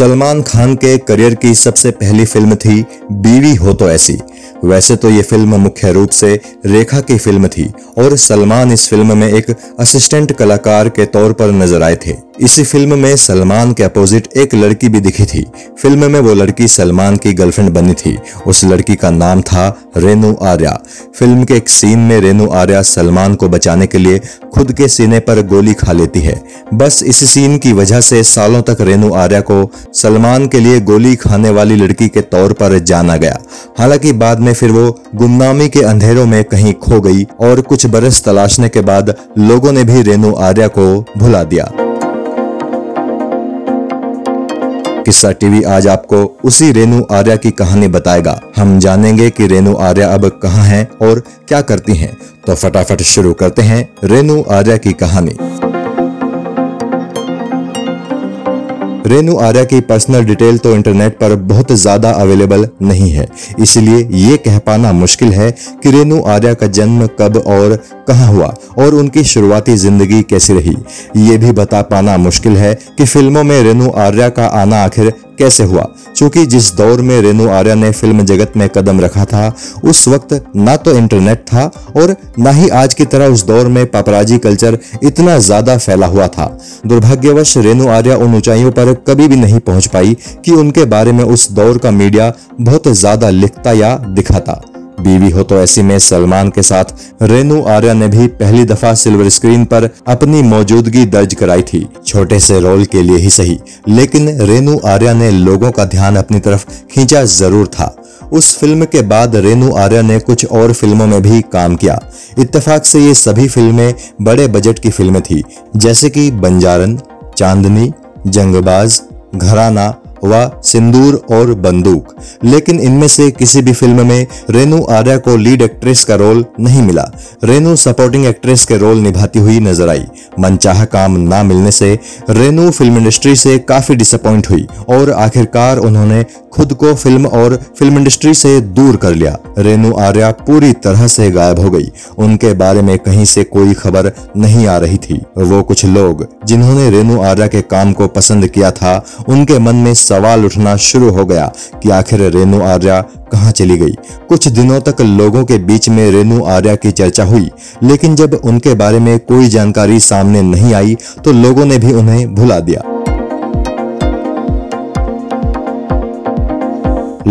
सलमान खान के करियर की सबसे पहली फ़िल्म थी बीवी हो तो ऐसी। वैसे तो ये फ़िल्म मुख्य रूप से रेखा की फ़िल्म थी और सलमान इस फ़िल्म में एक असिस्टेंट कलाकार के तौर पर नज़र आए थे। इसी फ़िल्म में सलमान के अपोजिट एक लड़की भी दिखी थी। फ़िल्म में वो लड़की सलमान की गर्लफ्रेंड बनी थी। उस लड़की का नाम था रेनू आर्या। फ़िल्म के एक सीन में रेनू आर्या सलमान को बचाने के लिए खुद के सीने पर गोली खा लेती है। बस इस सीन की वजह से सालों तक रेनू आर्या को सलमान के लिए गोली खाने वाली लड़की के तौर पर जाना गया। हालाँकि बाद में फिर वो गुमनामी के अंधेरों में कहीं खो गई और कुछ बरस तलाशने के बाद लोगों ने भी रेनू आर्या को भुला दिया। किस्सा टीवी आज आपको उसी रेनू आर्या की कहानी बताएगा। हम जानेंगे कि रेनू आर्या अब कहाँ हैं और क्या करती हैं। तो फटाफट शुरू करते हैं रेनू आर्या की कहानी। रेनू आर्या की पर्सनल डिटेल तो इंटरनेट पर बहुत ज़्यादा अवेलेबल नहीं है। इसलिए ये कह पाना मुश्किल है कि रेनू आर्या का जन्म कब और कहाँ हुआ और उनकी शुरुआती ज़िंदगी कैसी रही? ये भी बता पाना मुश्किल है कि फ़िल्मों में रेनू आर्या का आना आखिर कैसे हुआ। क्योंकि जिस दौर में रेनू आर्या ने फ़िल्म जगत में कदम रखा था, उस वक्त ना तो इंटरनेट था और ना ही आज की तरह उस दौर में पापराजी कल्चर इतना ज़्यादा फैला हुआ था। दुर्भाग्यवश रेनू आर्या उन ऊंचाइयों पर कभी भी नहीं पहुँच पाई कि उनके बारे में उस दौर का मीडिया बहुत ज़्यादा लिखता या दिखाता। बीवी हो तो ऐसी में सलमान के साथ रेनू आर्या ने भी पहली दफ़ा सिल्वर स्क्रीन पर अपनी मौजूदगी दर्ज कराई थी। छोटे से रोल के लिए ही सही, लेकिन रेनू आर्या ने लोगों का ध्यान अपनी तरफ़ खींचा ज़रूर था। उस फ़िल्म के बाद रेनू आर्या ने कुछ और फ़िल्मों में भी काम किया। इत्तेफाक से ये सभी फ़िल्में बड़े बजट की फ़िल्में थी, जैसे कि बंजारन, चांदनी, जंगबाज, घराना व सिंदूर और बंदूक। लेकिन इनमें से किसी भी फ़िल्म में रेनू आर्या को लीड एक्ट्रेस का रोल नहीं मिला। रेनू सपोर्टिंग एक्ट्रेस के रोल निभाती हुई नज़र आई। मनचाहा काम ना मिलने से रेनू फ़िल्म इंडस्ट्री से काफ़ी डिसअपॉइंट हुई और आखिरकार उन्होंने खुद को फ़िल्म और फ़िल्म इंडस्ट्री से दूर कर लिया। रेनू आर्या पूरी तरह से गायब हो गई। उनके बारे में कहीं से कोई खबर नहीं आ रही थी। वो कुछ लोग जिन्होंने रेनू आर्या के काम को पसंद किया था, उनके मन में सवाल उठना शुरू हो गया कि आखिर रेनु आर्या कहाँ चली गई। कुछ दिनों तक लोगों के बीच में रेनु आर्या की चर्चा हुई, लेकिन जब उनके बारे में कोई जानकारी सामने नहीं आई तो लोगों ने भी उन्हें भुला दिया।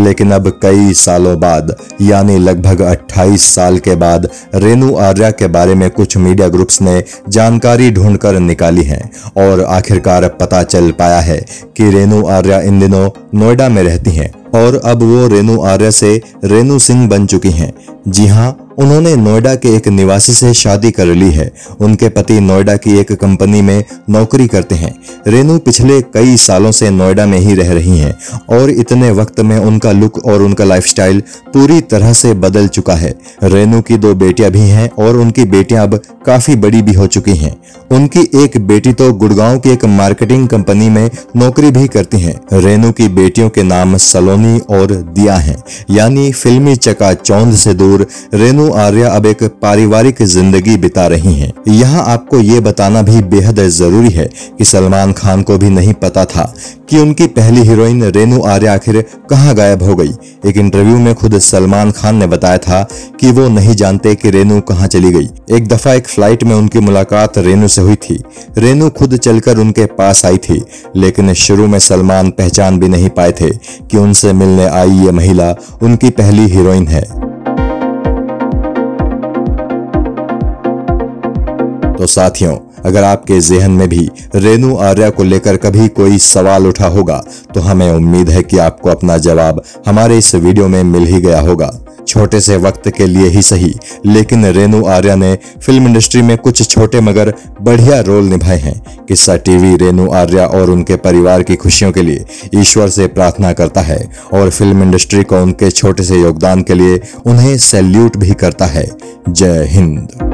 लेकिन अब कई सालों बाद, यानी लगभग 28 साल के बाद, रेणु आर्या के बारे में कुछ मीडिया ग्रुप्स ने जानकारी ढूंढकर निकाली है और आखिरकार पता चल पाया है कि रेणु आर्या इन दिनों नोएडा में रहती हैं और अब वो रेणु आर्या से रेणु सिंह बन चुकी हैं। जी हाँ उन्होंने नोएडा के एक निवासी से शादी कर ली है। उनके पति नोएडा की एक कंपनी में नौकरी करते हैं। रेनू पिछले कई सालों से नोएडा में ही रह रही हैं और इतने वक्त में उनका लुक और उनका लाइफस्टाइल पूरी तरह से बदल चुका है। रेनू की दो बेटियाँ भी हैं और उनकी बेटियाँ अब काफ़ी बड़ी भी हो चुकी हैं। उनकी एक बेटी तो गुड़गांव की एक मार्केटिंग कंपनी में नौकरी भी करती हैं। रेनू की बेटियों के नाम सलोनी और दिया हैं। यानी फिल्मी चका चौंध से दूर रेनू आर्या अब एक पारिवारिक ज़िंदगी बिता रही हैं। यहाँ आपको ये बताना भी बेहद ज़रूरी है कि सलमान खान को भी नहीं पता था कि उनकी पहली हीरोइन रेनू आर्या आखिर कहाँ गायब हो गई। एक इंटरव्यू में खुद सलमान खान ने बताया था कि वो नहीं जानते कि रेनू कहाँ चली गई। एक दफ़ा एक फ़्लाइट में उनकी मुलाकात रेनू से हुई थी। रेनू खुद चलकर उनके पास आई थी, लेकिन शुरू में सलमान पहचान भी नहीं पाए थे कि उनसे मिलने आई ये महिला उनकी पहली हीरोइन है। तो साथियों, अगर आपके जहन में भी रेनू आर्या को लेकर कभी कोई सवाल उठा होगा तो हमें उम्मीद है कि आपको अपना जवाब हमारे इस वीडियो में मिल ही गया होगा। छोटे से वक्त के लिए ही सही, लेकिन रेनू आर्या ने फ़िल्म इंडस्ट्री में कुछ छोटे मगर बढ़िया रोल निभाए हैं। किस्सा टीवी रेनू आर्या और उनके परिवार की खुशियों के लिए ईश्वर से प्रार्थना करता है और फ़िल्म इंडस्ट्री को उनके छोटे से योगदान के लिए उन्हें सैल्यूट भी करता है। जय हिंद।